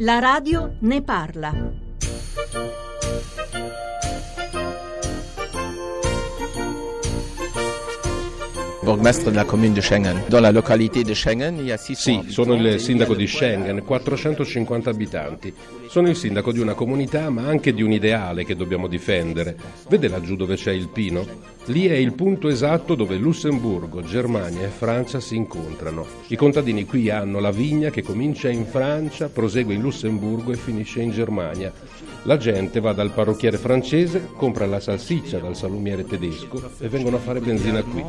La radio ne parla. Borgmestre della Comune di Schengen. Dans la localité di Schengen il y a 600 Sì, sono il sindaco di Schengen, 450 abitanti. Sono il sindaco di una comunità, ma anche di un ideale che dobbiamo difendere. Vede laggiù dove c'è il pino? Lì è il punto esatto dove Lussemburgo, Germania e Francia si incontrano. I contadini qui hanno la vigna che comincia in Francia, prosegue in Lussemburgo e finisce in Germania. La gente va dal parrucchiere francese, compra la salsiccia dal salumiere tedesco e vengono a fare benzina qui.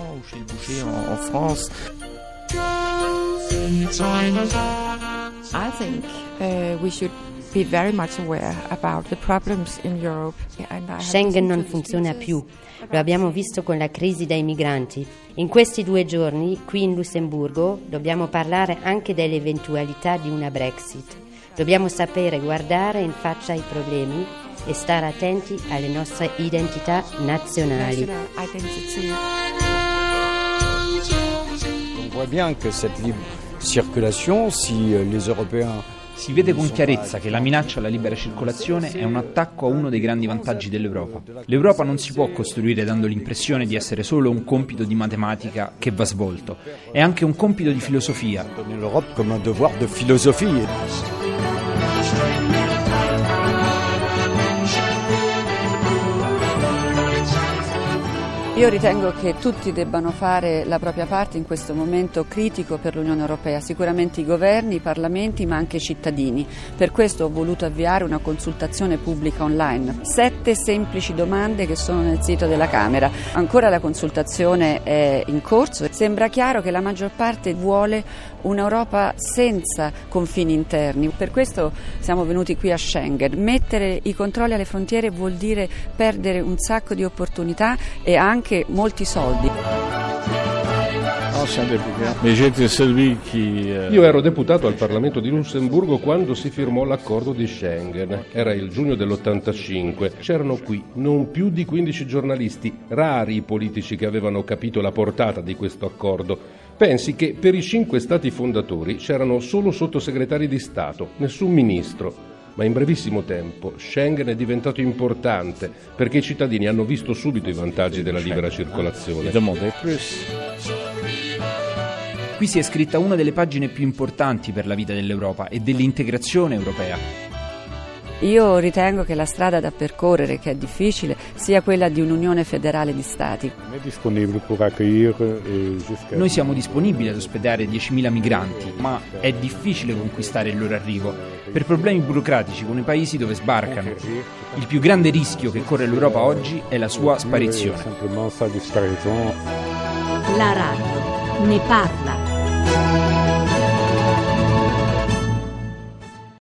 I think uh, we should be very much aware about the problems in Europe. And I have Schengen non funziona più, lo abbiamo visto con la crisi dei migranti. In questi due giorni, qui in Lussemburgo, dobbiamo parlare anche dell'eventualità di una Brexit. Dobbiamo sapere guardare in faccia ai problemi e stare attenti alle nostre identità nazionali. On voit bien que cette libre circulation, si euh, les Européens Si vede con chiarezza che la minaccia alla libera circolazione è un attacco a uno dei grandi vantaggi dell'Europa. L'Europa non si può costruire dando l'impressione di essere solo un compito di matematica che va svolto, è anche un compito di filosofia. donnent l'Europe comme un devoir de philosophie. Io ritengo che tutti debbano fare la propria parte in questo momento critico per l'Unione Europea, sicuramente i governi, i parlamenti, ma anche i cittadini. Per questo ho voluto avviare una consultazione pubblica online. Sette semplici domande che sono nel sito della Camera. Ancora la consultazione è in corso. Sembra chiaro che la maggior parte vuole un'Europa senza confini interni. Per questo siamo venuti qui a Schengen. Mettere i controlli alle frontiere vuol dire perdere un sacco di opportunità e anche molti soldi. Io ero deputato al Parlamento di Lussemburgo quando si firmò l'accordo di Schengen. Era il giugno dell'85. C'erano qui non più di 15 giornalisti, rari i politici che avevano capito la portata di questo accordo. Pensi che per i cinque stati fondatori c'erano solo sottosegretari di Stato, nessun ministro. Ma in brevissimo tempo Schengen è diventato importante perché i cittadini hanno visto subito i vantaggi della libera circolazione. Qui si è scritta una delle pagine più importanti per la vita dell'Europa e dell'integrazione europea. Io ritengo che la strada da percorrere, che è difficile, sia quella di un'unione federale di Stati. Noi siamo disponibili ad ospedare 10.000 migranti, ma è difficile conquistare il loro arrivo per problemi burocratici con i paesi dove sbarcano. Il più grande rischio che corre l'Europa oggi è la sua sparizione. La radio ne parla.